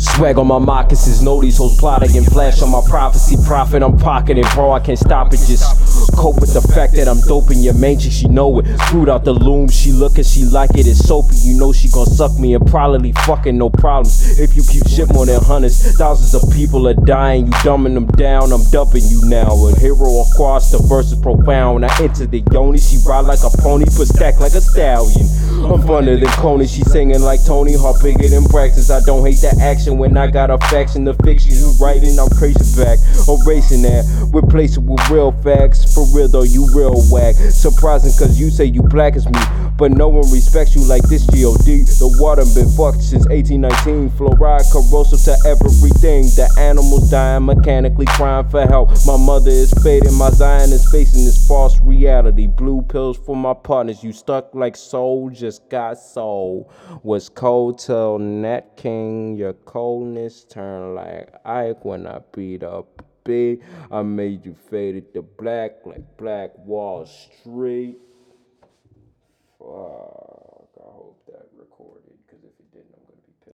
Swag on my moccasins, know these hoes plotting and flash on my prophecy. Profit, I'm pocketing, bro, I can't stop it. Just cope with the fact that I'm dope in your chick, she know it. Screwed out the loom, she lookin', she like it, it's soapy. You know she gon' suck me and probably fucking no problems. If you keep shit more than hundreds, thousands of people are dying. You dumbing them down, I'm dumping you now. A hero across the verse is profound. I enter the yoni, she ride like a pony, but stack like a stallion. I'm funner than Coney, she singing like Tony Hawk, bigger than practice. I don't hate the action when I got a faction. The fiction you writing, I'm crazy back. I'm racing that, replacing with real facts. For real though, you real whack. Surprising cause you say you black as me, but no one respects you like this GOD. The water been fucked since 1819. Fluoride corrosive to everything. The animals dying, mechanically crying for help. My mother is fading, my Zion is facing this false reality. Blue pills for my partners, you stuck like just got soul. Was cold till Nat King, your coldness turned like Ike when I beat up B. I made you faded to black like Black Wall Street.